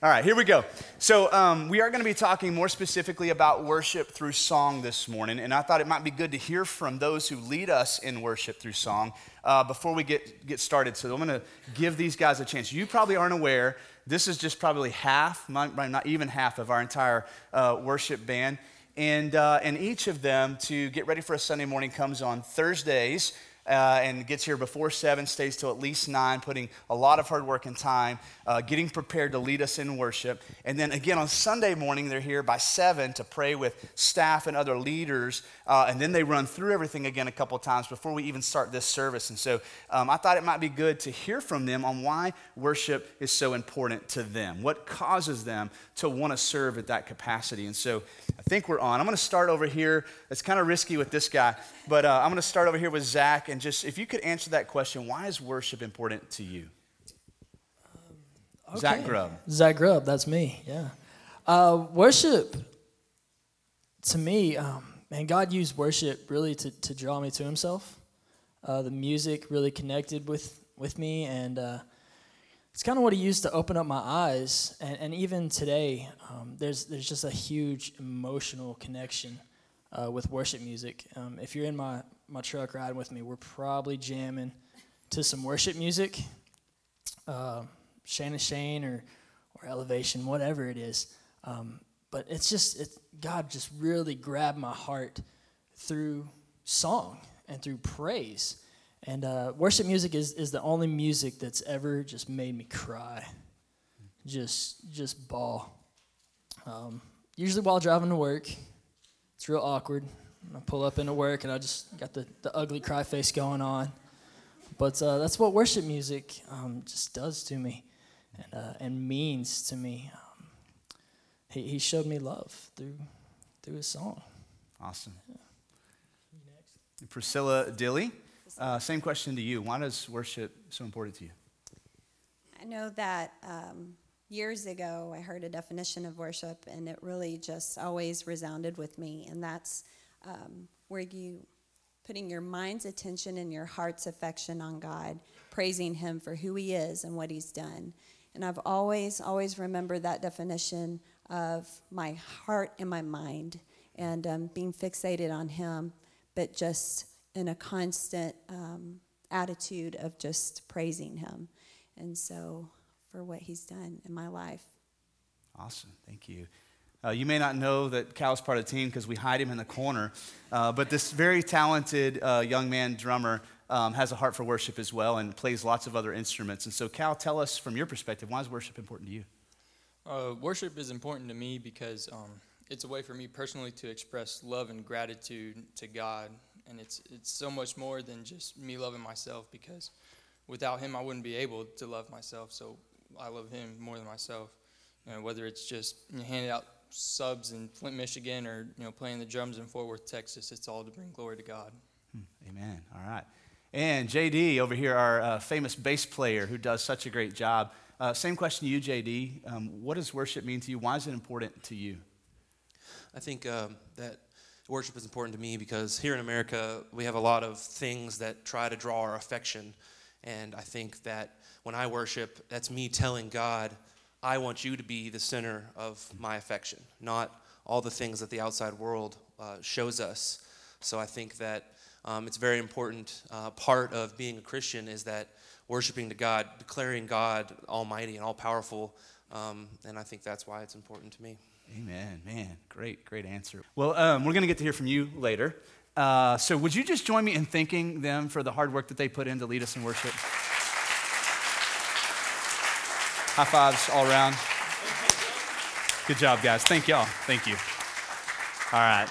All right, here we go. So, um, we are going to be talking more specifically about worship through song this morning, and I thought it might be good to hear from those who lead us in worship through song uh, before we get, get started. So, I'm going to give these guys a chance. You probably aren't aware, this is just probably half, not even half, of our entire uh, worship band. And, uh, and each of them, to get ready for a Sunday morning, comes on Thursdays uh, and gets here before 7, stays till at least 9, putting a lot of hard work and time, uh, getting prepared to lead us in worship. And then again on Sunday morning, they're here by 7 to pray with staff and other leaders. Uh, and then they run through everything again a couple times before we even start this service. And so um, I thought it might be good to hear from them on why worship is so important to them, what causes them to want to serve at that capacity. And so I think we're on. I'm going to start over here. It's kind of risky with this guy, but uh, I'm going to start over here with Zach. And just if you could answer that question, why is worship important to you? Um, okay. Zach Grubb. Zach Grubb, that's me, yeah. Uh, worship, to me, um, man, God used worship really to, to draw me to Himself. Uh, the music really connected with, with me, and uh, it's kind of what he used to open up my eyes. And, and even today, um, there's, there's just a huge emotional connection uh, with worship music. Um, if you're in my, my truck riding with me, we're probably jamming to some worship music, uh, Shane and Shane or, or Elevation, whatever it is. Um, but it's just, it, God just really grabbed my heart through song and through praise. And uh, worship music is, is the only music that's ever just made me cry, just just bawl. Um, usually while driving to work, it's real awkward. I pull up into work and I just got the, the ugly cry face going on. But uh, that's what worship music um, just does to me and, uh, and means to me. Um, he, he showed me love through, through his song. Awesome. Yeah. Priscilla Dilly. Uh, same question to you. Why does worship so important to you? I know that um, years ago I heard a definition of worship, and it really just always resounded with me. And that's um, where you putting your mind's attention and your heart's affection on God, praising Him for who He is and what He's done. And I've always, always remembered that definition of my heart and my mind and um, being fixated on Him, but just in a constant um, attitude of just praising Him. And so, for what He's done in my life. Awesome. Thank you. Uh, you may not know that Cal's part of the team because we hide him in the corner, uh, but this very talented uh, young man drummer um, has a heart for worship as well and plays lots of other instruments. And so, Cal, tell us from your perspective, why is worship important to you? Uh, worship is important to me because um, it's a way for me personally to express love and gratitude to God and it's it's so much more than just me loving myself because without him I wouldn't be able to love myself. So I love him more than myself. Know, whether it's just handing out subs in Flint, Michigan, or you know playing the drums in Fort Worth, Texas, it's all to bring glory to God. Hmm, amen. All right. And JD over here, our uh, famous bass player who does such a great job. Uh, same question to you, JD. Um, what does worship mean to you? Why is it important to you? I think um, that worship is important to me because here in America, we have a lot of things that try to draw our affection. And I think that when I worship, that's me telling God, I want you to be the center of my affection, not all the things that the outside world uh, shows us. So I think that um, it's very important uh, part of being a Christian is that worshiping to God, declaring God almighty and all powerful. Um, and I think that's why it's important to me. Amen. Man, great, great answer. Well, um, we're going to get to hear from you later. Uh, so, would you just join me in thanking them for the hard work that they put in to lead us in worship? High fives all around. Good job, guys. Thank y'all. Thank you. All right.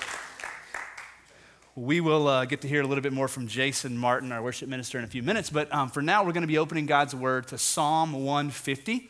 We will uh, get to hear a little bit more from Jason Martin, our worship minister, in a few minutes. But um, for now, we're going to be opening God's word to Psalm 150.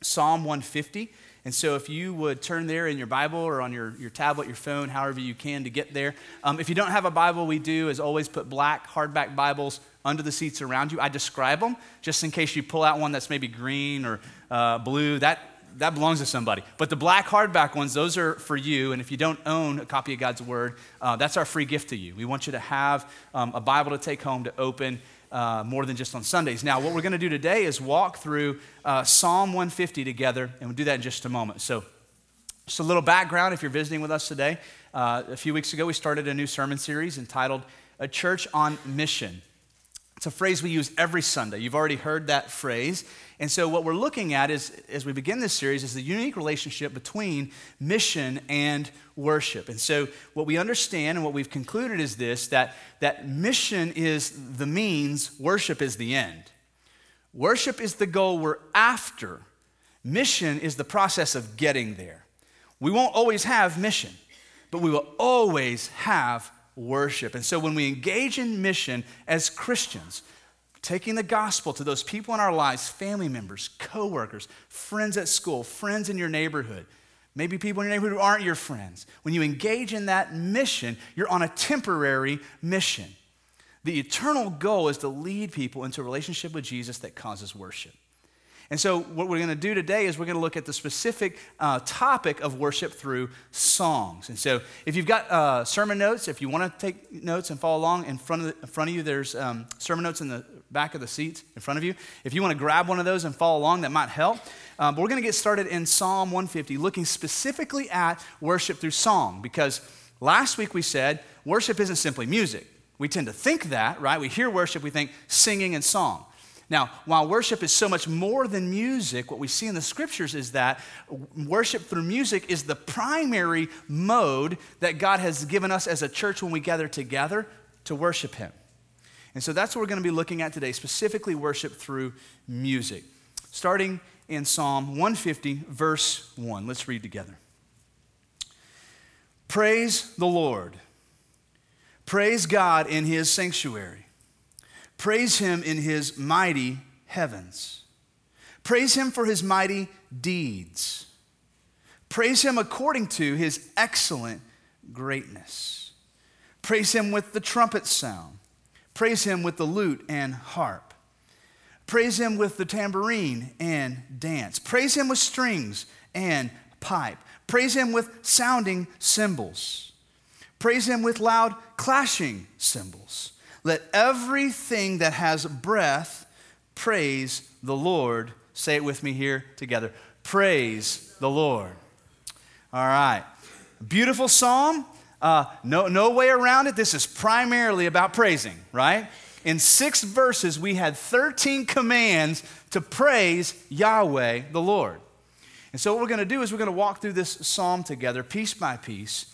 Psalm 150. And so, if you would turn there in your Bible or on your, your tablet, your phone, however you can to get there. Um, if you don't have a Bible, we do as always put black hardback Bibles under the seats around you. I describe them just in case you pull out one that's maybe green or uh, blue. That, that belongs to somebody. But the black hardback ones, those are for you. And if you don't own a copy of God's Word, uh, that's our free gift to you. We want you to have um, a Bible to take home to open uh, more than just on Sundays. Now, what we're going to do today is walk through uh, Psalm 150 together, and we'll do that in just a moment. So, just a little background if you're visiting with us today. Uh, a few weeks ago, we started a new sermon series entitled A Church on Mission. It's a phrase we use every Sunday. You've already heard that phrase. And so, what we're looking at is, as we begin this series, is the unique relationship between mission and worship. And so, what we understand and what we've concluded is this that, that mission is the means, worship is the end. Worship is the goal we're after, mission is the process of getting there. We won't always have mission, but we will always have worship. And so when we engage in mission as Christians, taking the gospel to those people in our lives, family members, coworkers, friends at school, friends in your neighborhood, maybe people in your neighborhood who aren't your friends. When you engage in that mission, you're on a temporary mission. The eternal goal is to lead people into a relationship with Jesus that causes worship. And so, what we're going to do today is we're going to look at the specific uh, topic of worship through songs. And so, if you've got uh, sermon notes, if you want to take notes and follow along, in front of, the, in front of you, there's um, sermon notes in the back of the seats in front of you. If you want to grab one of those and follow along, that might help. Um, but we're going to get started in Psalm 150, looking specifically at worship through song, because last week we said worship isn't simply music. We tend to think that, right? We hear worship, we think singing and song. Now, while worship is so much more than music, what we see in the scriptures is that worship through music is the primary mode that God has given us as a church when we gather together to worship Him. And so that's what we're going to be looking at today, specifically worship through music. Starting in Psalm 150, verse 1. Let's read together. Praise the Lord. Praise God in His sanctuary. Praise him in his mighty heavens. Praise him for his mighty deeds. Praise him according to his excellent greatness. Praise him with the trumpet sound. Praise him with the lute and harp. Praise him with the tambourine and dance. Praise him with strings and pipe. Praise him with sounding cymbals. Praise him with loud clashing cymbals. Let everything that has breath praise the Lord. Say it with me here together. Praise the Lord. All right. Beautiful psalm. Uh, no, no way around it. This is primarily about praising, right? In six verses, we had 13 commands to praise Yahweh, the Lord. And so, what we're going to do is we're going to walk through this psalm together, piece by piece.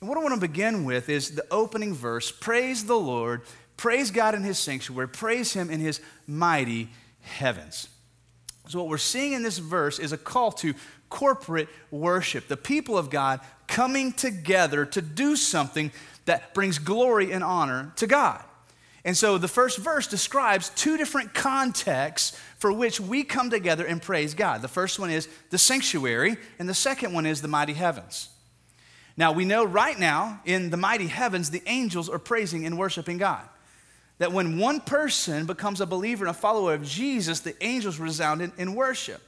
And what I want to begin with is the opening verse Praise the Lord Praise God in his sanctuary, praise him in his mighty heavens. So, what we're seeing in this verse is a call to corporate worship, the people of God coming together to do something that brings glory and honor to God. And so the first verse describes two different contexts for which we come together and praise God. The first one is the sanctuary, and the second one is the mighty heavens. Now, we know right now in the mighty heavens, the angels are praising and worshiping God that when one person becomes a believer and a follower of Jesus, the angels resound in, in, worship.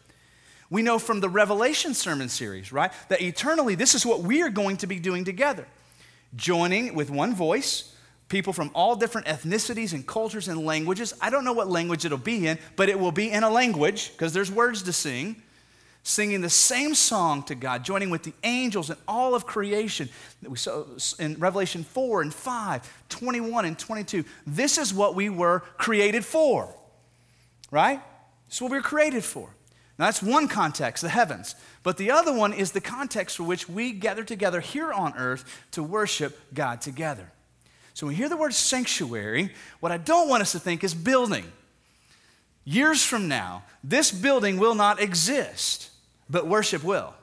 We know from the Revelation sermon series, right, that eternally this is what we are going to be doing together. Joining with one voice, people from all different ethnicities and cultures and languages. I don't know what language it'll be in, but it will be in a language because there's words to sing singing the same song to God, joining with the angels and all of creation that we saw in Revelation 4 and 5, 21 and 22. This is what we were created for, right? This is what we were created for. Now, that's one context, the heavens. But the other one is the context for which we gather together here on earth to worship God together. So when we hear the word sanctuary, what I don't want us to think is building. Years from now, this building will not exist but worship will.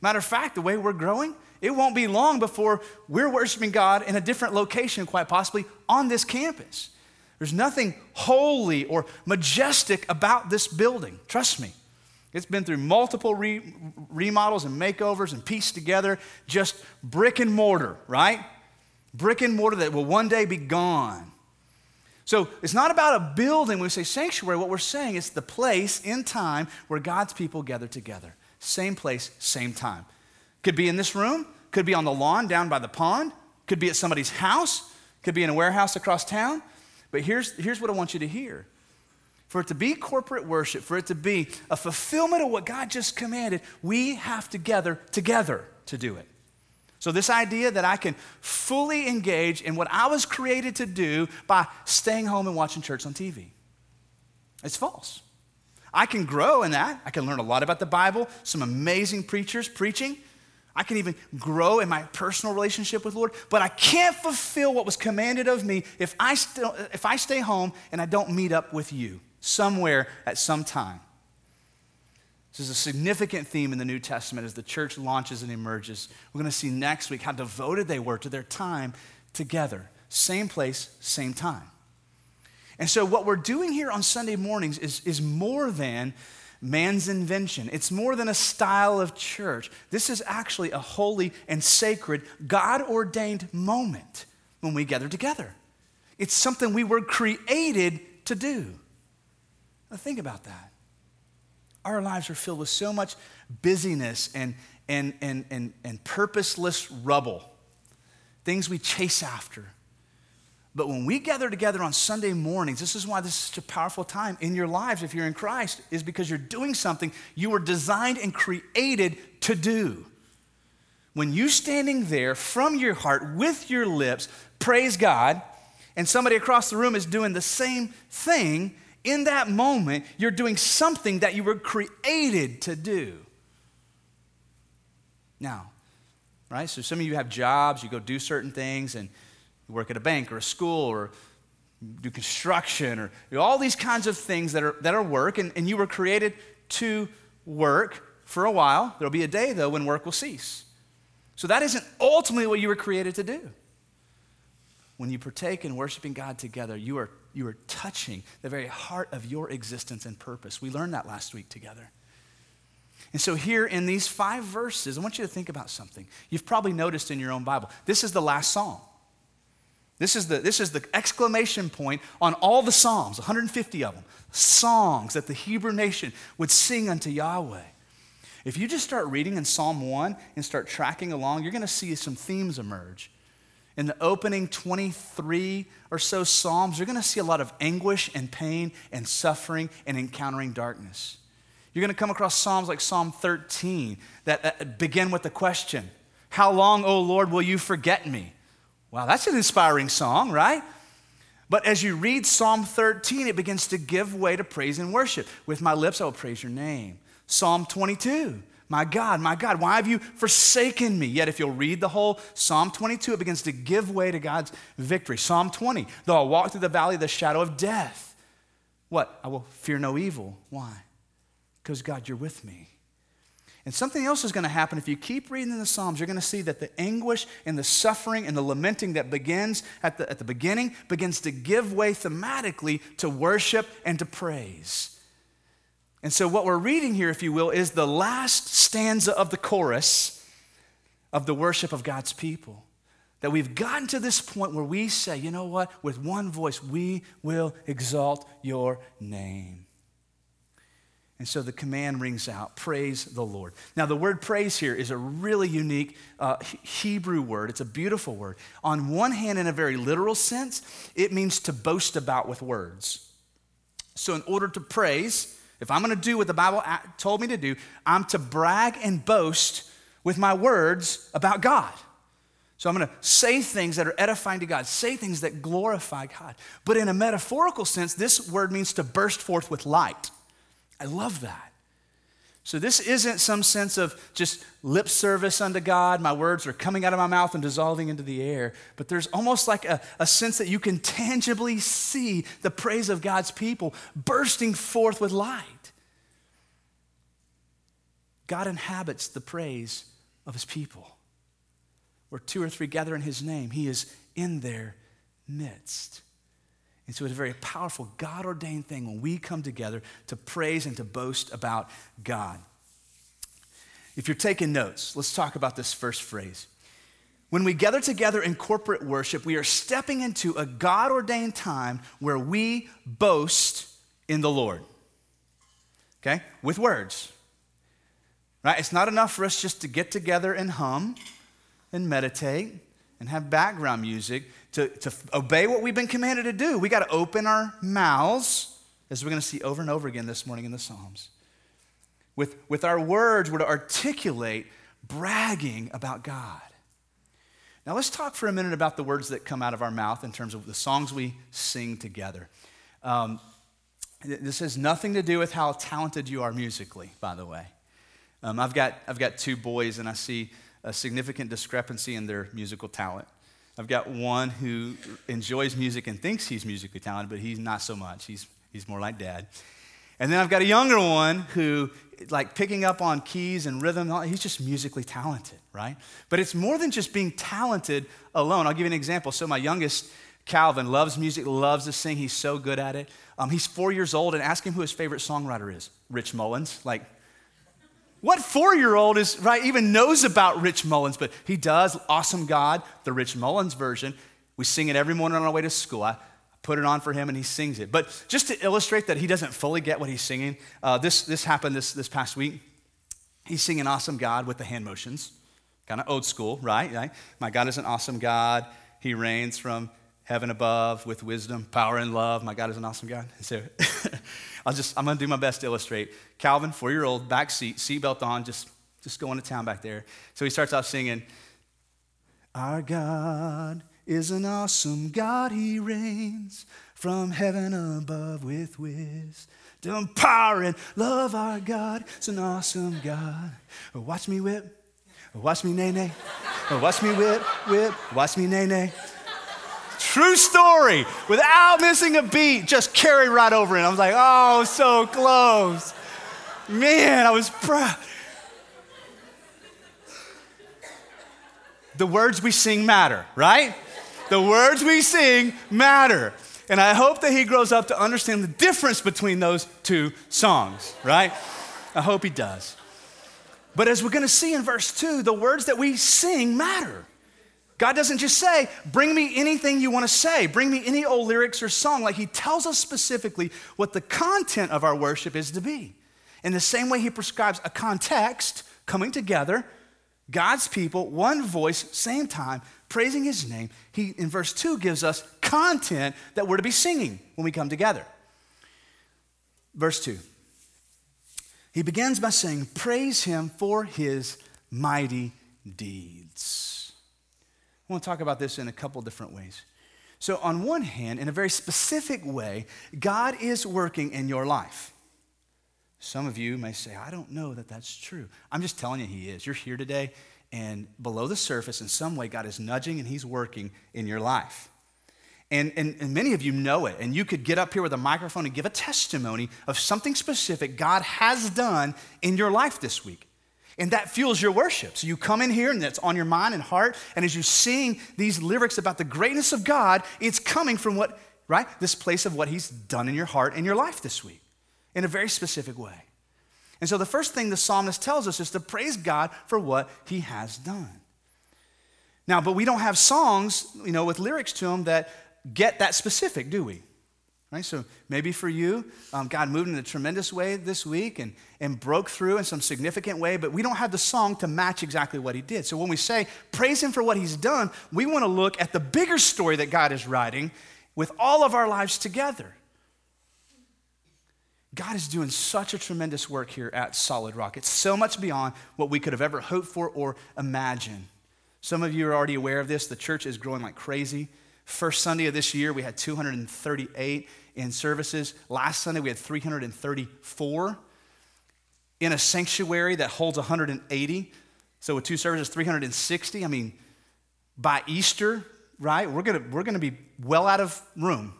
Matter of fact, the way we're growing, it won't be long before we're worshiping God in a different location, quite possibly on this campus. There's nothing holy or majestic about this building. Trust me. It's been through multiple re- remodels and makeovers and pieced together, just brick and mortar, right? Brick and mortar that will one day be gone. So it's not about a building when we say sanctuary. What we're saying is the place in time where God's people gather together. Same place, same time. Could be in this room, could be on the lawn down by the pond, could be at somebody's house, could be in a warehouse across town. But here's, here's what I want you to hear. For it to be corporate worship, for it to be a fulfillment of what God just commanded, we have to gather together to do it. So, this idea that I can fully engage in what I was created to do by staying home and watching church on TV, it's false. I can grow in that. I can learn a lot about the Bible, some amazing preachers preaching. I can even grow in my personal relationship with Lord, but I can't fulfill what was commanded of me if I, still, if I stay home and I don't meet up with you somewhere at some time. This is a significant theme in the New Testament as the church launches and emerges. We're going to see next week how devoted they were to their time together. Same place, same time. And so, what we're doing here on Sunday mornings is, is more than man's invention. It's more than a style of church. This is actually a holy and sacred, God ordained moment when we gather together. It's something we were created to do. Now, think about that. Our lives are filled with so much busyness and, and, and, and, and purposeless rubble, things we chase after but when we gather together on Sunday mornings, this is why this is such a powerful time in your lives if you're in Christ, is because you're doing something you were designed and created to do. When you standing there from your heart with your lips, praise God, and somebody across the room is doing the same thing, in that moment, you're doing something that you were created to do. Now, right? So some of you have jobs, you go do certain things, and you work at a bank or a school or do construction or you know, all these kinds of things that are, that are work, and, and you were created to work for a while. There'll be a day, though, when work will cease. So that isn't ultimately what you were created to do. When you partake in worshiping God together, you are, you are touching the very heart of your existence and purpose. We learned that last week together. And so, here in these five verses, I want you to think about something. You've probably noticed in your own Bible. This is the last psalm. This is, the, this is the exclamation point on all the Psalms, 150 of them, songs that the Hebrew nation would sing unto Yahweh. If you just start reading in Psalm 1 and start tracking along, you're going to see some themes emerge. In the opening 23 or so Psalms, you're going to see a lot of anguish and pain and suffering and encountering darkness. You're going to come across Psalms like Psalm 13 that, that begin with the question How long, O Lord, will you forget me? Wow, that's an inspiring song, right? But as you read Psalm 13, it begins to give way to praise and worship. With my lips, I will praise your name. Psalm 22, my God, my God, why have you forsaken me? Yet, if you'll read the whole Psalm 22, it begins to give way to God's victory. Psalm 20, though I walk through the valley of the shadow of death, what? I will fear no evil. Why? Because, God, you're with me. And something else is going to happen if you keep reading the Psalms. You're going to see that the anguish and the suffering and the lamenting that begins at the, at the beginning begins to give way thematically to worship and to praise. And so, what we're reading here, if you will, is the last stanza of the chorus of the worship of God's people. That we've gotten to this point where we say, you know what, with one voice, we will exalt your name. And so the command rings out praise the Lord. Now, the word praise here is a really unique uh, Hebrew word. It's a beautiful word. On one hand, in a very literal sense, it means to boast about with words. So, in order to praise, if I'm going to do what the Bible told me to do, I'm to brag and boast with my words about God. So I'm going to say things that are edifying to God, say things that glorify God. But in a metaphorical sense, this word means to burst forth with light. I love that. So, this isn't some sense of just lip service unto God. My words are coming out of my mouth and dissolving into the air. But there's almost like a, a sense that you can tangibly see the praise of God's people bursting forth with light. God inhabits the praise of his people. Where two or three gather in his name, he is in their midst. And so it's a very powerful, God ordained thing when we come together to praise and to boast about God. If you're taking notes, let's talk about this first phrase. When we gather together in corporate worship, we are stepping into a God ordained time where we boast in the Lord. Okay? With words. Right? It's not enough for us just to get together and hum and meditate and have background music to, to obey what we've been commanded to do. We got to open our mouths, as we're going to see over and over again this morning in the Psalms. With, with our words, we're to articulate bragging about God. Now, let's talk for a minute about the words that come out of our mouth in terms of the songs we sing together. Um, this has nothing to do with how talented you are musically, by the way. Um, I've, got, I've got two boys, and I see a significant discrepancy in their musical talent. I've got one who enjoys music and thinks he's musically talented, but he's not so much. He's, he's more like dad. And then I've got a younger one who, like picking up on keys and rhythm, he's just musically talented, right? But it's more than just being talented alone. I'll give you an example. So, my youngest, Calvin, loves music, loves to sing. He's so good at it. Um, he's four years old, and ask him who his favorite songwriter is Rich Mullins. Like, what four year old is, right, even knows about Rich Mullins? But he does. Awesome God, the Rich Mullins version. We sing it every morning on our way to school. I put it on for him and he sings it. But just to illustrate that he doesn't fully get what he's singing, uh, this, this happened this, this past week. He's singing Awesome God with the hand motions. Kind of old school, right? right? My God is an awesome God. He reigns from heaven above with wisdom, power, and love. My God is an awesome God. So I'll just, I'm going to do my best to illustrate. Calvin, four year old, back seat, seatbelt on, just, just going to town back there. So he starts off singing, Our God is an awesome God. He reigns from heaven above with wisdom, power, and love. Our God is an awesome God. Watch me whip. Watch me nae nae. Watch me whip, whip. Watch me nae nae. True story. Without missing a beat, just carried right over it. I was like, oh, so close. Man, I was proud. The words we sing matter, right? The words we sing matter. And I hope that he grows up to understand the difference between those two songs, right? I hope he does. But as we're going to see in verse 2, the words that we sing matter. God doesn't just say, bring me anything you want to say, bring me any old lyrics or song. Like He tells us specifically what the content of our worship is to be. In the same way He prescribes a context coming together, God's people, one voice, same time, praising His name. He, in verse 2, gives us content that we're to be singing when we come together. Verse 2. He begins by saying, Praise Him for His mighty deeds. I want to talk about this in a couple different ways. So, on one hand, in a very specific way, God is working in your life. Some of you may say, I don't know that that's true. I'm just telling you, He is. You're here today, and below the surface, in some way, God is nudging and He's working in your life. And, and, and, many of you know it, and you could get up here with a microphone and give a testimony of something specific God has done in your life this week. And that fuels your worship. So you come in here and it's on your mind and heart. And as you sing these lyrics about the greatness of God, it's coming from what, right? This place of what He's done in your heart and your life this week in a very specific way. And so the first thing the psalmist tells us is to praise God for what He has done. Now, but we don't have songs, you know, with lyrics to them that get that specific, do we? Right? So maybe for you, um, God moved in a tremendous way this week and, and broke through in some significant way, but we don't have the song to match exactly what he did. So when we say praise him for what he's done, we want to look at the bigger story that God is writing with all of our lives together. God is doing such a tremendous work here at Solid Rock. It's so much beyond what we could have ever hoped for or imagined. Some of you are already aware of this. The church is growing like crazy. First Sunday of this year, we had 238 in services. Last Sunday, we had 334 in a sanctuary that holds 180. So with two services, 360. I mean, by Easter, right, we're gonna, we're gonna be well out of room.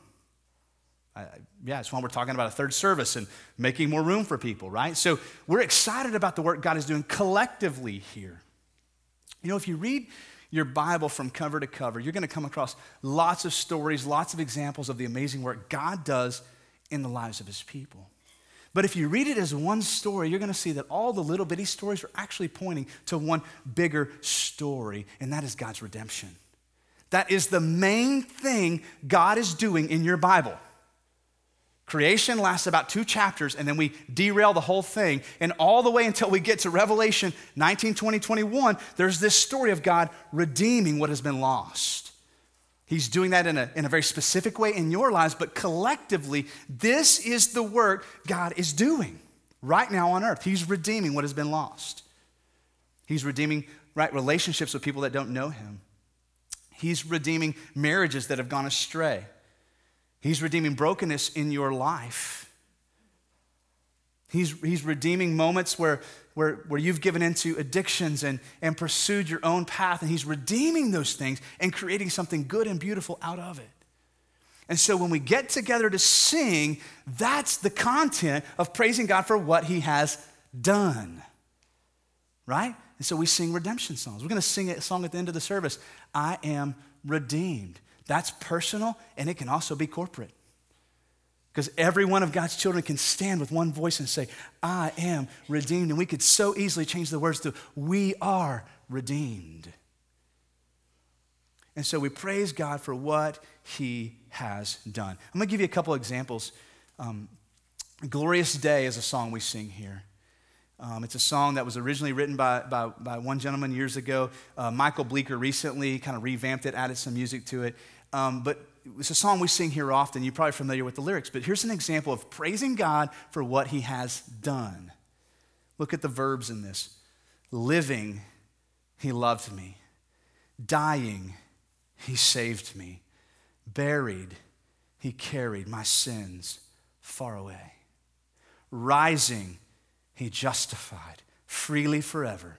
I, yeah, that's why we're talking about a third service and making more room for people, right? So we're excited about the work God is doing collectively here. You know, if you read your Bible from cover to cover, you're going to come across lots of stories, lots of examples of the amazing work God does in the lives of his people. But if you read it as one story, you're going to see that all the little bitty stories are actually pointing to one bigger story, and that is God's redemption. That is the main thing God is doing in your Bible. Creation lasts about two chapters, and then we derail the whole thing. And all the way until we get to Revelation 19, 20, 21, there's this story of God redeeming what has been lost. He's doing that in a, in a very specific way in your lives, but collectively, this is the work God is doing right now on earth. He's redeeming what has been lost. He's redeeming right relationships with people that don't know him. He's redeeming marriages that have gone astray. He's redeeming brokenness in your life. He's, he's redeeming moments where, where, where you've given into addictions and, and pursued your own path, and He's redeeming those things and creating something good and beautiful out of it. And so when we get together to sing, that's the content of praising God for what He has done. Right? And so we sing redemption songs. We're going to sing a song at the end of the service I am redeemed. That's personal and it can also be corporate. Because every one of God's children can stand with one voice and say, I am redeemed. And we could so easily change the words to, We are redeemed. And so we praise God for what He has done. I'm going to give you a couple examples. Um, Glorious Day is a song we sing here. Um, it's a song that was originally written by, by, by one gentleman years ago. Uh, Michael Bleecker recently kind of revamped it, added some music to it. Um, but it's a song we sing here often. You're probably familiar with the lyrics, but here's an example of praising God for what he has done. Look at the verbs in this living, he loved me, dying, he saved me, buried, he carried my sins far away, rising, he justified freely forever.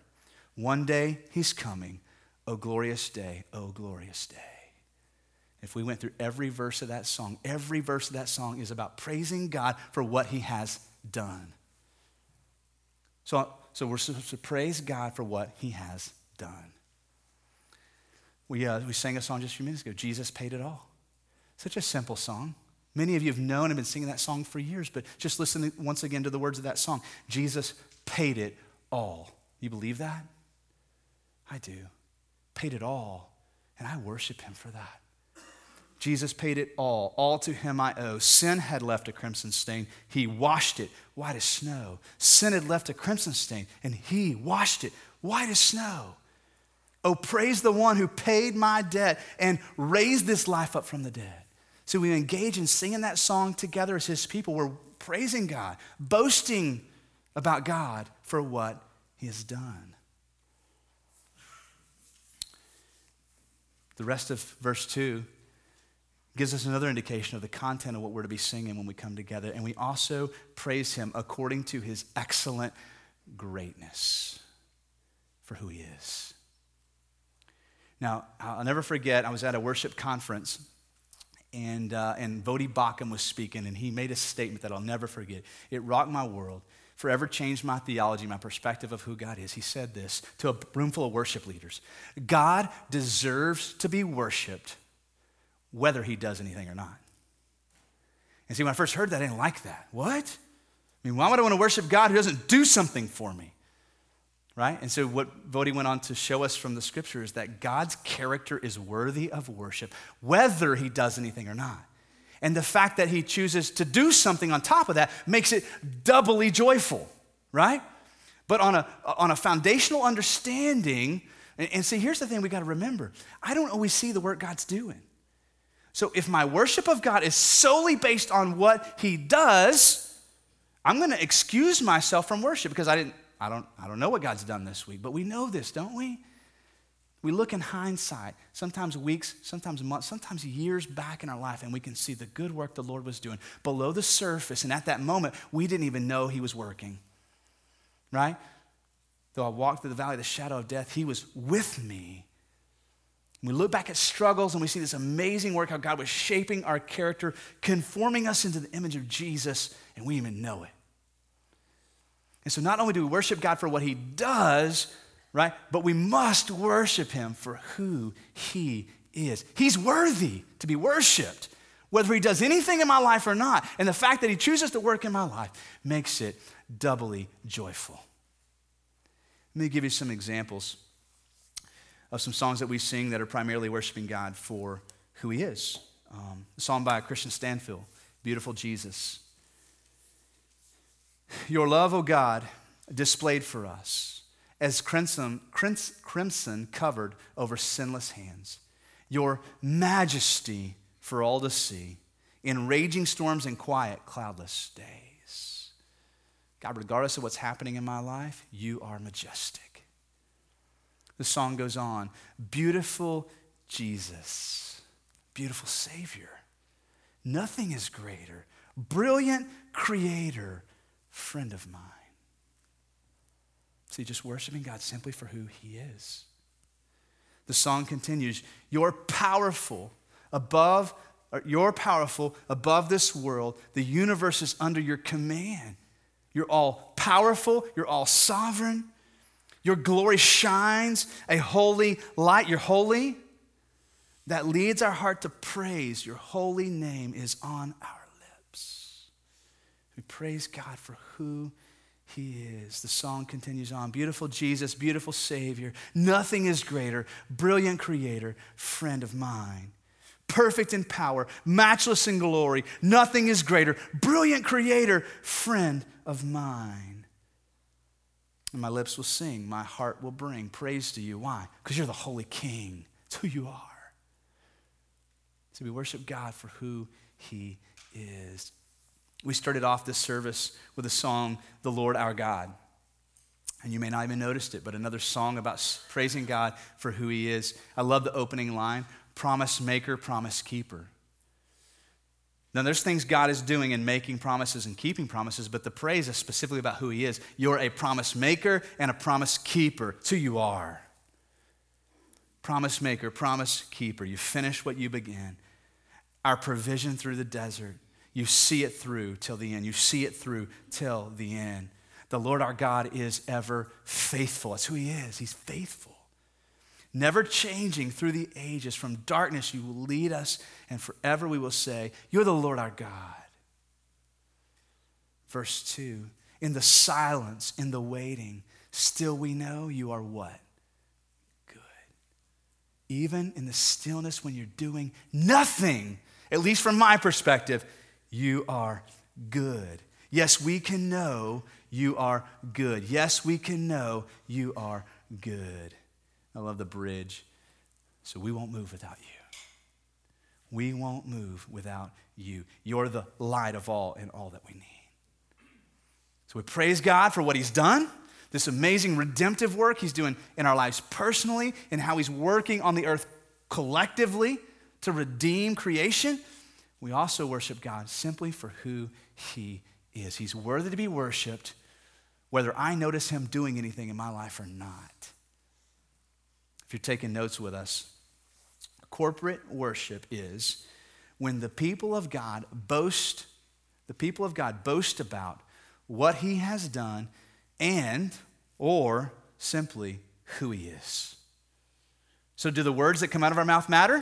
One day he's coming. Oh, glorious day, oh, glorious day. If we went through every verse of that song, every verse of that song is about praising God for what he has done. So, so we're supposed to praise God for what he has done. We, uh, we sang a song just a few minutes ago Jesus paid it all. Such a simple song. Many of you have known and been singing that song for years, but just listen once again to the words of that song. Jesus paid it all. You believe that? I do. Paid it all. And I worship him for that. Jesus paid it all. All to him I owe. Sin had left a crimson stain. He washed it white as snow. Sin had left a crimson stain, and he washed it white as snow. Oh, praise the one who paid my debt and raised this life up from the dead. So we engage in singing that song together as his people. We're praising God, boasting about God for what he has done. The rest of verse 2 gives us another indication of the content of what we're to be singing when we come together. And we also praise him according to his excellent greatness for who he is. Now, I'll never forget, I was at a worship conference and, uh, and Voddie Baucham was speaking, and he made a statement that I'll never forget. It rocked my world, forever changed my theology, my perspective of who God is. He said this to a room full of worship leaders God deserves to be worshiped whether he does anything or not. And see, when I first heard that, I didn't like that. What? I mean, why would I want to worship God who doesn't do something for me? Right? And so, what Voddie went on to show us from the scripture is that God's character is worthy of worship, whether he does anything or not. And the fact that he chooses to do something on top of that makes it doubly joyful, right? But on a, on a foundational understanding, and, and see, here's the thing we got to remember I don't always see the work God's doing. So if my worship of God is solely based on what he does, I'm going to excuse myself from worship because I didn't I don't I don't know what God's done this week, but we know this, don't we? We look in hindsight, sometimes weeks, sometimes months, sometimes years back in our life, and we can see the good work the Lord was doing below the surface. And at that moment, we didn't even know He was working. Right? Though I walked through the valley of the shadow of death, He was with me we look back at struggles and we see this amazing work how God was shaping our character, conforming us into the image of Jesus, and we even know it. And so not only do we worship God for what he does, right, but we must worship him for who he is. He's worthy to be worshiped, whether he does anything in my life or not. And the fact that he chooses to work in my life makes it doubly joyful. Let me give you some examples of some songs that we sing that are primarily worshiping God for who He is. Um, a song by Kristian Stanfill Beautiful Jesus. Your love, O God, displayed for us as crimson, crimson covered over sinless hands. Your majesty for all to see in raging storms and quiet, cloudless days. God, regardless of what's happening in my life, you are majestic. The song goes on Beautiful Jesus, beautiful Savior. Nothing is greater. Brilliant Creator, friend of mine. See, just worshiping God simply for who He is. The song continues You're powerful above, you're powerful above this world. The universe is under your command. You're all powerful, you're all sovereign. Your glory shines a holy light. You're holy. That leads our heart to praise. Your holy name is on our lips. We praise God for who he is. The song continues on. Beautiful Jesus, beautiful Savior. Nothing is greater. Brilliant Creator, friend of mine. Perfect in power, matchless in glory. Nothing is greater. Brilliant Creator, friend of mine. And my lips will sing, my heart will bring praise to you. Why? Because you're the Holy King. It's who you are. So we worship God for who He is. We started off this service with a song, The Lord Our God. And you may not even noticed it, but another song about praising God for who He is. I love the opening line promise maker, promise keeper. Now, there's things God is doing in making promises and keeping promises, but the praise is specifically about who He is. You're a promise maker and a promise keeper. It's who you are. Promise maker, promise keeper. You finish what you began. Our provision through the desert you see it through till the end. You see it through till the end. The Lord our God is ever faithful. That's who He is. He's faithful. Never changing through the ages. From darkness, you will lead us, and forever we will say, You're the Lord our God. Verse 2 In the silence, in the waiting, still we know you are what? Good. Even in the stillness when you're doing nothing, at least from my perspective, you are good. Yes, we can know you are good. Yes, we can know you are good. I love the bridge. So we won't move without you. We won't move without you. You're the light of all and all that we need. So we praise God for what He's done, this amazing redemptive work He's doing in our lives personally, and how He's working on the earth collectively to redeem creation. We also worship God simply for who He is. He's worthy to be worshiped, whether I notice Him doing anything in my life or not. If you're taking notes with us, corporate worship is when the people of God boast, the people of God boast about what He has done and, or simply who He is. So, do the words that come out of our mouth matter?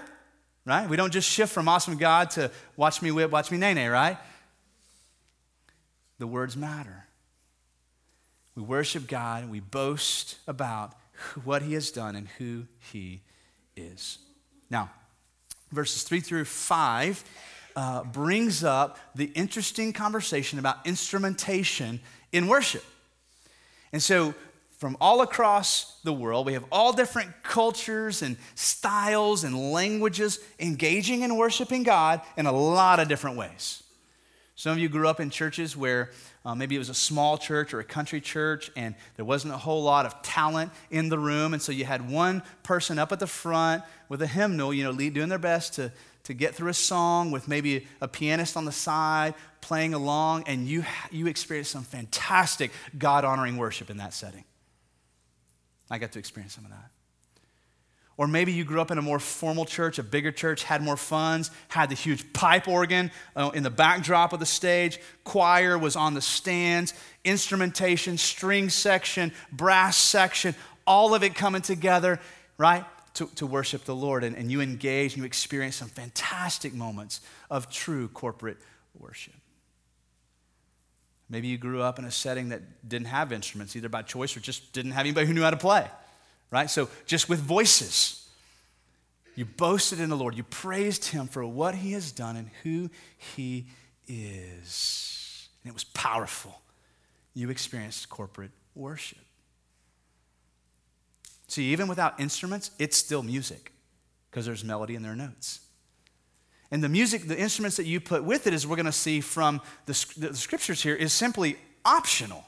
right? We don't just shift from awesome God to watch me whip, watch me nae nae, right? The words matter. We worship God we boast about what He has done and who He is. Now, verses 3 through 5 uh, brings up the interesting conversation about instrumentation in worship. And so from all across the world. We have all different cultures and styles and languages engaging in worshiping God in a lot of different ways. Some of you grew up in churches where uh, maybe it was a small church or a country church and there wasn't a whole lot of talent in the room. And so you had one person up at the front with a hymnal, you know, lead, doing their best to, to get through a song with maybe a pianist on the side playing along. And you, you experienced some fantastic God honoring worship in that setting. I got to experience some of that. Or maybe you grew up in a more formal church, a bigger church, had more funds, had the huge pipe organ uh, in the backdrop of the stage, choir was on the stands, instrumentation, string section, brass section, all of it coming together, right, to, to worship the Lord. And, and you engage and you experience some fantastic moments of true corporate worship. Maybe you grew up in a setting that didn't have instruments, either by choice or just didn't have anybody who knew how to play, right? So just with voices. You boasted in the Lord. You praised Him for what He has done and who He is. And it was powerful. You experienced corporate worship. See, even without instruments, it's still music because there's melody in their notes. And the music, the instruments that you put with it, as we're going to see from the, the scriptures here, is simply optional.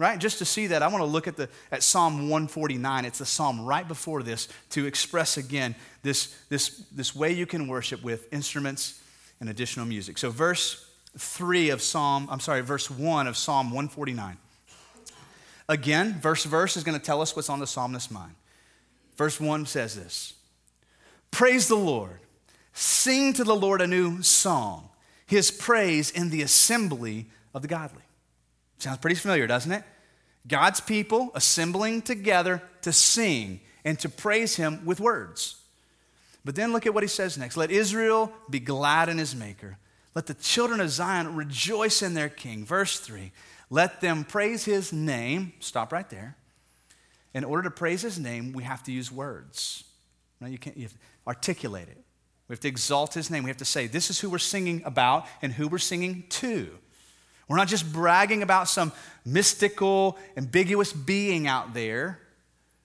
Right? Just to see that, I want to look at, the, at Psalm 149. It's the psalm right before this to express again this, this, this way you can worship with instruments and additional music. So, verse 3 of Psalm, I'm sorry, verse 1 of Psalm 149. Again, verse verse is going to tell us what's on the psalmist's mind. Verse 1 says this Praise the Lord. Sing to the Lord a new song, his praise in the assembly of the godly. Sounds pretty familiar, doesn't it? God's people assembling together to sing and to praise him with words. But then look at what he says next. Let Israel be glad in his maker. Let the children of Zion rejoice in their king. Verse 3 Let them praise his name. Stop right there. In order to praise his name, we have to use words. Now you can't you articulate it. We have to exalt his name. We have to say, this is who we're singing about and who we're singing to. We're not just bragging about some mystical, ambiguous being out there,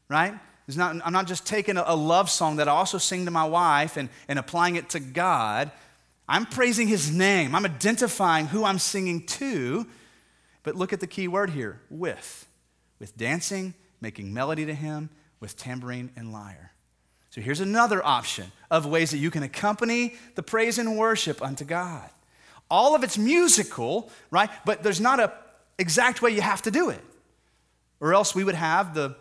right? Not, I'm not just taking a, a love song that I also sing to my wife and, and applying it to God. I'm praising his name. I'm identifying who I'm singing to. But look at the key word here with. With dancing, making melody to him, with tambourine and lyre. So here's another option of ways that you can accompany the praise and worship unto God. All of it's musical, right? But there's not a exact way you have to do it. Or else we would have the,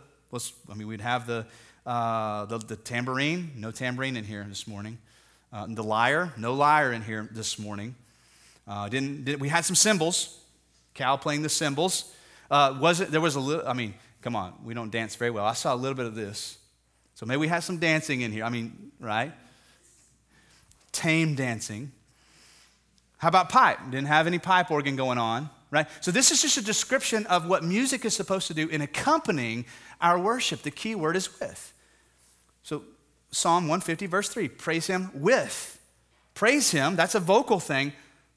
I mean, we'd have the, uh, the, the, tambourine, no tambourine in here this morning. Uh, the lyre, no lyre in here this morning. Uh, didn't, did, we had some cymbals, Cal playing the cymbals. Uh, was it, there was a little, I mean, come on, we don't dance very well. I saw a little bit of this. So maybe we have some dancing in here. I mean, right? Tame dancing. How about pipe? Didn't have any pipe organ going on, right? So this is just a description of what music is supposed to do in accompanying our worship. The key word is with. So Psalm 150, verse 3 praise him with. Praise him, that's a vocal thing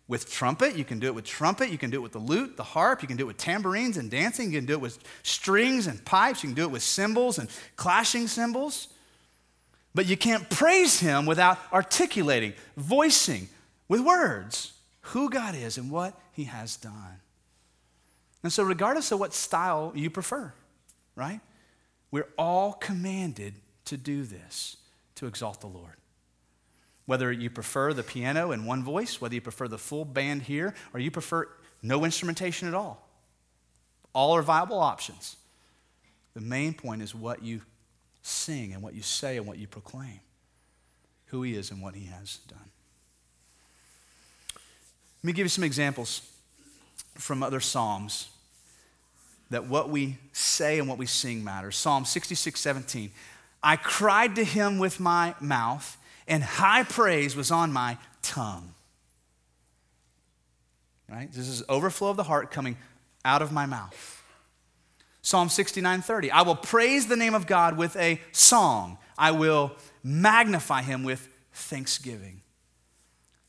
with trumpet. You can do it with trumpet. You can do it with the lute, the harp. You can do it with tambourines and dancing. You can do it with strings and pipes. You can do it with cymbals and clashing cymbals. But you can't praise Him without articulating, voicing with words who God is and what He has done. And so, regardless of what style you prefer, right? We're all commanded to do this, to exalt the Lord. Whether you prefer the piano in one voice, whether you prefer the full band here, or you prefer no instrumentation at all. All are viable options. The main point is what you sing and what you say and what you proclaim, who He is and what He has done. Let me give you some examples from other Psalms that what we say and what we sing matters. Psalm 66 17. I cried to Him with my mouth and high praise was on my tongue. Right? This is overflow of the heart coming out of my mouth. Psalm 69:30. I will praise the name of God with a song. I will magnify him with thanksgiving.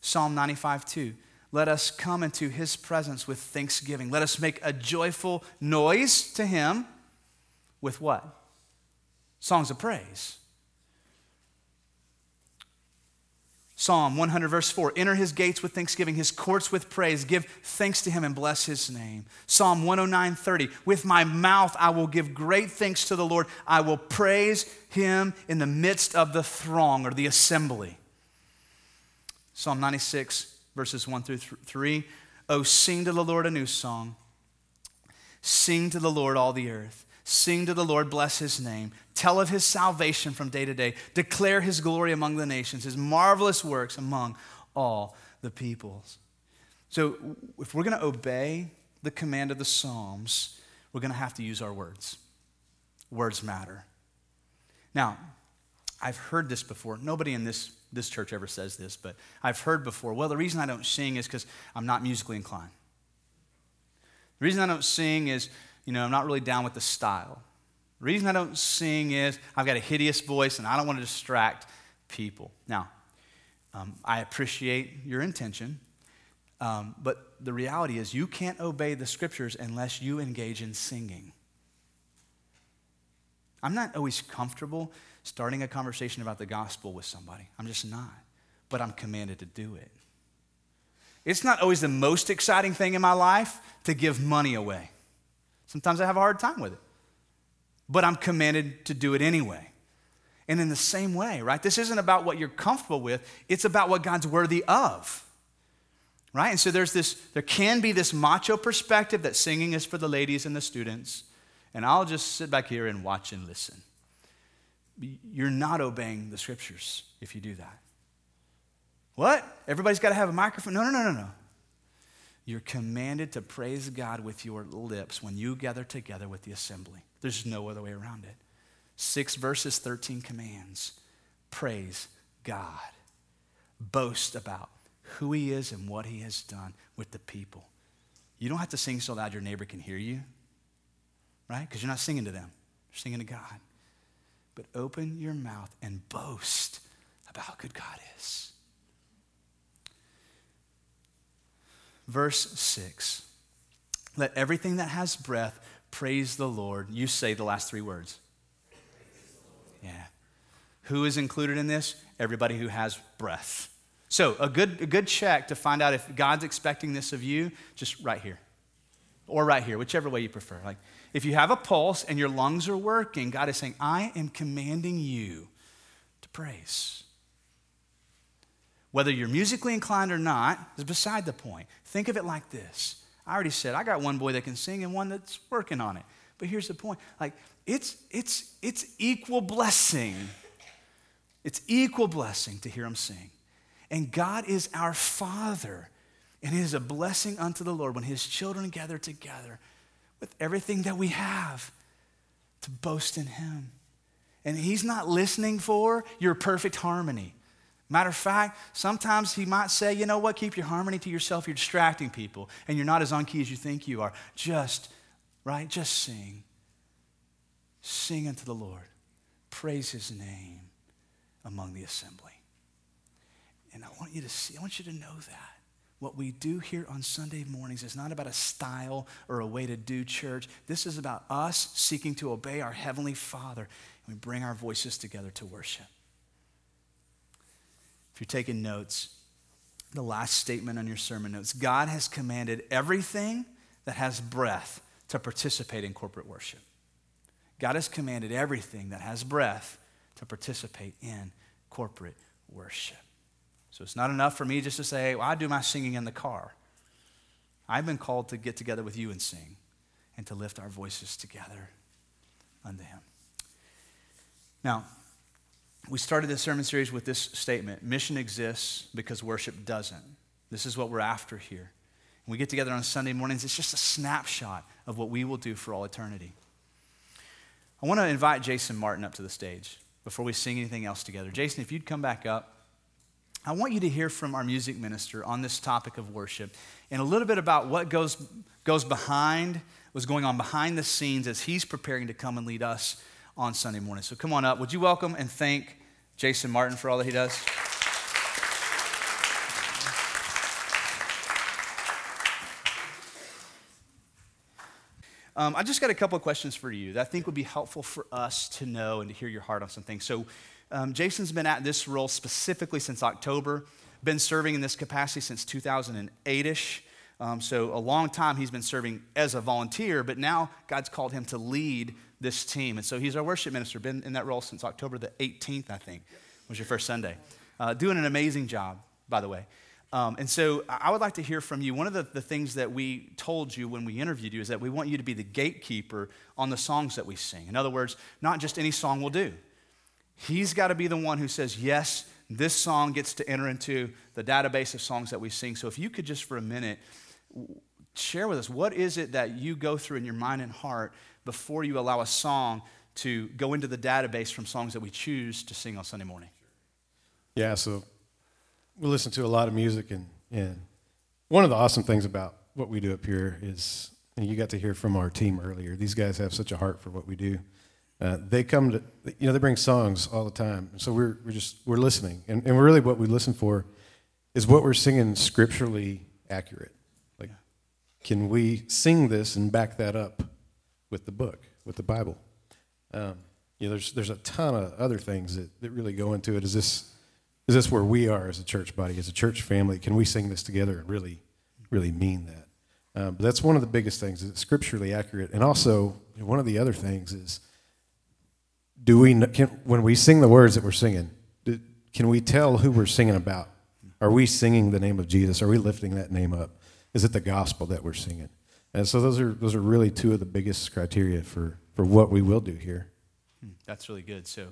Psalm 95:2. Let us come into his presence with thanksgiving. Let us make a joyful noise to him with what? Songs of praise. Psalm 100, verse 4 Enter his gates with thanksgiving, his courts with praise. Give thanks to him and bless his name. Psalm 109, 30 With my mouth I will give great thanks to the Lord. I will praise him in the midst of the throng or the assembly. Psalm 96, verses 1 through 3 Oh, sing to the Lord a new song. Sing to the Lord all the earth. Sing to the Lord, bless his name. Tell of his salvation from day to day. Declare his glory among the nations, his marvelous works among all the peoples. So, if we're going to obey the command of the Psalms, we're going to have to use our words. Words matter. Now, I've heard this before. Nobody in this, this church ever says this, but I've heard before. Well, the reason I don't sing is because I'm not musically inclined. The reason I don't sing is you know, I'm not really down with the style. The reason I don't sing is I've got a hideous voice and I don't want to distract people. Now, um, I appreciate your intention. Um, but the reality is, you can't obey the scriptures unless you engage in singing. I'm not always comfortable starting a conversation about the gospel with somebody. I'm just not. But I'm commanded to do it. It's not always the most exciting thing in my life to give money away. Sometimes I have a hard time with it. But I'm commanded to do it anyway. And in the same way, right? This isn't about what you're comfortable with, it's about what God's worthy of. Right? And so there's this, there can be this macho perspective that singing is for the ladies and the students, and I'll just sit back here and watch and listen. You're not obeying the scriptures if you do that. What? Everybody's got to have a microphone? No, no, no, no, no. You're commanded to praise God with your lips when you gather together with the assembly. There's no other way around it. Six verses, 13 commands. Praise God. Boast about who He is and what He has done with the people. You don't have to sing so loud your neighbor can hear you, right? Because you're not singing to them, you're singing to God. But open your mouth and boast about how good God is. Verse 6 Let everything that has breath praise the Lord. You say the last three words. Yeah. Who is included in this? Everybody who has breath. So, a good, a good check to find out if God's expecting this of you, just right here. Or right here, whichever way you prefer. Like, if you have a pulse and your lungs are working, God is saying, I am commanding you to praise. Whether you're musically inclined or not is beside the point. Think of it like this. I already said I got one boy that can sing and one that's working on it. But here's the point. Like it's it's it's equal blessing. It's equal blessing to hear him sing. And God is our Father. And it is a blessing unto the Lord when his children gather together with everything that we have to boast in him. And he's not listening for your perfect harmony. Matter of fact, sometimes he might say, you know what, keep your harmony to yourself. You're distracting people, and you're not as on key as you think you are. Just, right? Just sing. Sing unto the Lord. Praise his name among the assembly. And I want you to see, I want you to know that. What we do here on Sunday mornings is not about a style or a way to do church. This is about us seeking to obey our Heavenly Father, and we bring our voices together to worship. If you're taking notes, the last statement on your sermon notes God has commanded everything that has breath to participate in corporate worship. God has commanded everything that has breath to participate in corporate worship. So it's not enough for me just to say, well, I do my singing in the car. I've been called to get together with you and sing and to lift our voices together unto Him. Now, we started this sermon series with this statement mission exists because worship doesn't. This is what we're after here. When we get together on Sunday mornings, it's just a snapshot of what we will do for all eternity. I want to invite Jason Martin up to the stage before we sing anything else together. Jason, if you'd come back up, I want you to hear from our music minister on this topic of worship and a little bit about what goes, goes behind, what's going on behind the scenes as he's preparing to come and lead us on Sunday morning. So come on up. Would you welcome and thank Jason Martin for all that he does? Um, I just got a couple of questions for you that I think would be helpful for us to know and to hear your heart on some things. So, um, Jason's been at this role specifically since October, been serving in this capacity since 2008 ish. Um, so, a long time he's been serving as a volunteer, but now God's called him to lead this team. And so he's our worship minister, been in that role since October the 18th, I think, was your first Sunday. Uh, doing an amazing job, by the way. Um, and so I would like to hear from you. One of the, the things that we told you when we interviewed you is that we want you to be the gatekeeper on the songs that we sing. In other words, not just any song will do. He's got to be the one who says, yes, this song gets to enter into the database of songs that we sing. So if you could just for a minute share with us what is it that you go through in your mind and heart before you allow a song to go into the database from songs that we choose to sing on Sunday morning? Yeah, so we listen to a lot of music, and, and one of the awesome things about what we do up here is, and you got to hear from our team earlier, these guys have such a heart for what we do. Uh, they come to, you know, they bring songs all the time. So we're, we're just, we're listening. And, and really what we listen for is what we're singing scripturally accurate? Like, can we sing this and back that up with the book, with the Bible? Um, you know, there's there's a ton of other things that, that really go into it. Is this is this where we are as a church body, as a church family? Can we sing this together and really, really mean that? Um, but that's one of the biggest things. Is scripturally accurate, and also one of the other things is, do we can, when we sing the words that we're singing, do, can we tell who we're singing about? Are we singing the name of Jesus? Are we lifting that name up? Is it the gospel that we're singing? And so those are those are really two of the biggest criteria for for what we will do here. Hmm, That's really good. So,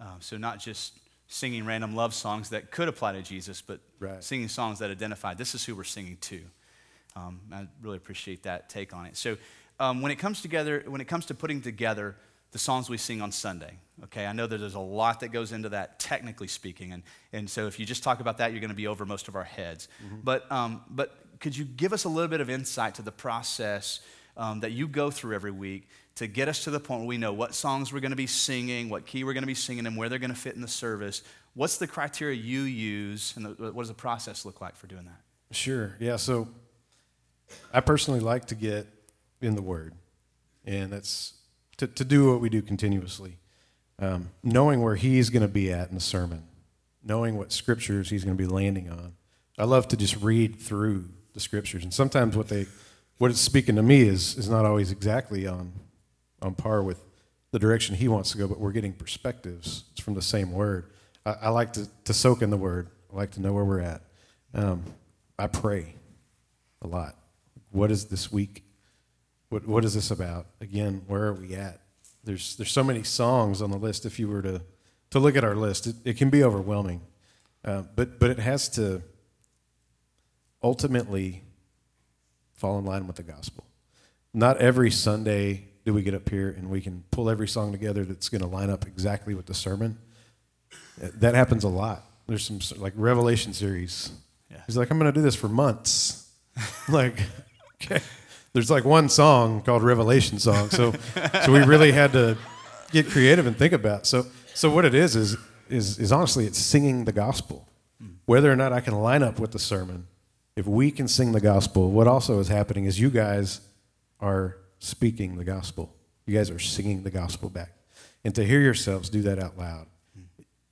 um, so not just singing random love songs that could apply to Jesus, but Right. singing songs that identify this is who we're singing to. Um, I really appreciate that take on it. So, um, when it comes together, when it comes to putting together the songs we sing on Sunday, okay, I know that there's a lot that goes into that, technically speaking, and and so if you just talk about that, you're going to be over most of our heads. But um, but could you give us a little bit of insight to the process um, that you go through every week to get us to the point where we know what songs we're going to be singing, what key we're going to be singing, and where they're going to fit in the service? What's the criteria you use, and the, what does the process look like for doing that? Sure. Yeah. So I personally like to get in the Word, and that's to, to do what we do continuously. Um, knowing where He's going to be at in the sermon, knowing what scriptures He's going to be landing on. I love to just read through the scriptures, and sometimes what they what it's speaking to me is is not always exactly on on par with the direction He wants to go, but we're getting perspectives. It's from the same Word. I, I like to, to soak in the Word. I like to know where we're at. Um, I pray a lot. What is this week? What what is this about? Again, where are we at? There's there's so many songs on the list. If you were to to look at our list, it, it can be overwhelming. Uh, but but it has to ultimately fall in line with the gospel. Not every Sunday do we get up here and we can pull every song together that's going to line up exactly with the sermon. Uh, That happens a lot. There's some like Revelation series. Yeah. He's like, I'm going to do this for months. like, okay. There's like one song called Revelation song, so so we really had to get creative and think about. So so what it is is is is honestly it's singing the gospel. Whether or not I can line up with the sermon, if we can sing the gospel, what also is happening is you guys are speaking the gospel. You guys are singing the gospel back. And to hear yourselves do that out loud,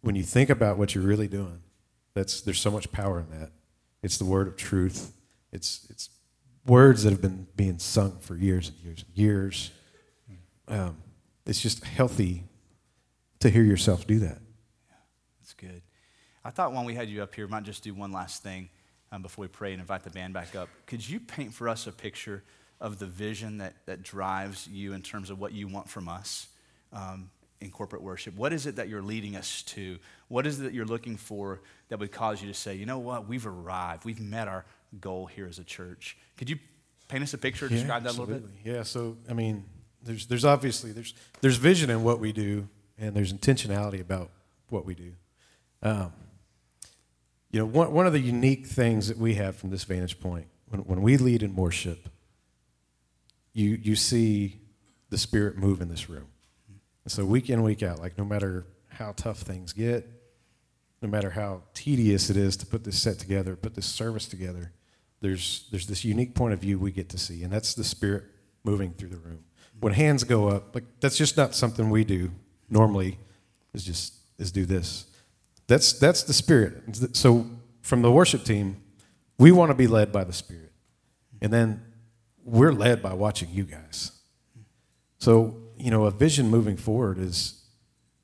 when you think about what you're really doing, that's there's so much power in that. It's the word of truth. It's it's words that have been being sung for years and years and years. Um, it's just healthy to hear yourself do that. That's good. I thought when we had you up here, might just do one last thing um, before we pray and invite the band back up. Could you paint for us a picture of the vision that, that drives you in terms of what you want from us um, in corporate worship? What is it that you're leading us to? What is it that you're looking for that would cause you to say, you know what, we've arrived, we've met our goal here as a church? Could you paint us a picture, describe that a little bit? Yeah. So I mean, there's there's obviously there's there's vision in what we do, and there's intentionality about what we do. Um, you know, one one of the unique things that we have from this vantage point when when we lead in worship, you you see the Spirit move in this room, and so week in week out, like no matter how tough things get, no matter how tedious it is to put this set together, put this service together, there's there's this unique point of view we get to see, and that's the spirit moving through the room. When hands go up, like that's just not something we do normally. Is just is do this. That's that's the spirit. So from the worship team, we want to be led by the spirit, and then we're led by watching you guys. So you know, a vision moving forward is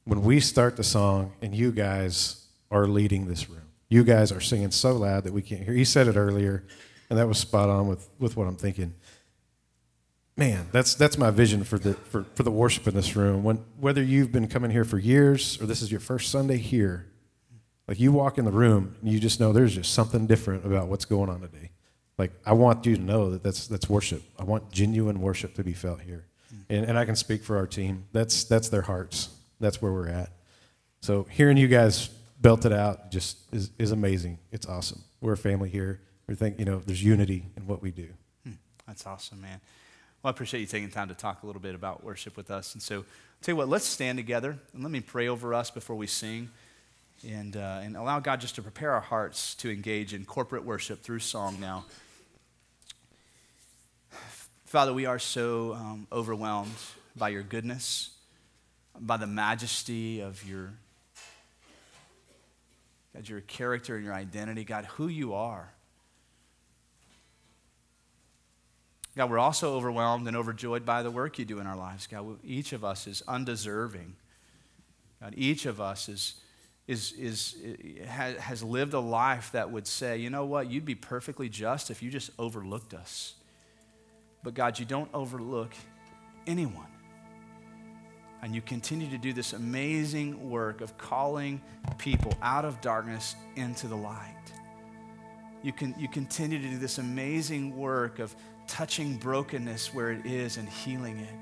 when we start the song and you guys are leading this room. You guys are singing so loud that we can't hear. He said it earlier, and that was spot on with, with what I'm thinking. Man, that's that's my vision for the for, for the worship in this room. When whether you've been coming here for years or this is your first Sunday here, like you walk in the room and you just know there's just something different about what's going on today. Like I want you to know that that's that's worship. I want genuine worship to be felt here, and, and I can speak for our team. That's that's their hearts. That's where we're at. So hearing you guys belt it out just is, is amazing. It's awesome. We're a family here. We think you know there's unity in what we do. Hmm, That's awesome, man. Well, I appreciate you taking time to talk a little bit about worship with us. And so, I'll tell you what, let's stand together and let me pray over us before we sing and, uh, and allow God just to prepare our hearts to engage in corporate worship through song now. Father, we are so um, overwhelmed by your goodness, by the majesty of your, God, your character and your identity, God, who you are. God, we're also overwhelmed and overjoyed by the work you do in our lives. God, each of us is undeserving. God, each of us is, is, is, has lived a life that would say, you know what, you'd be perfectly just if you just overlooked us. But God, you don't overlook anyone. And you continue to do this amazing work of calling people out of darkness into the light. You, can, you continue to do this amazing work of touching brokenness where it is and healing it.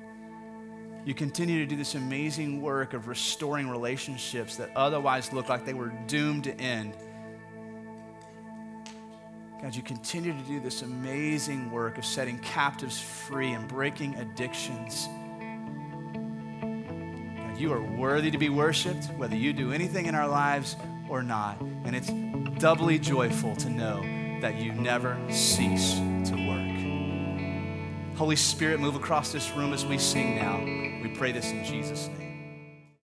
You continue to do this amazing work of restoring relationships that otherwise look like they were doomed to end. God, you continue to do this amazing work of setting captives free and breaking addictions. God, you are worthy to be worshiped, whether you do anything in our lives or not. And it's doubly joyful to know that you never cease to work. Holy Spirit, move across this room as we sing now. We pray this in Jesus' name.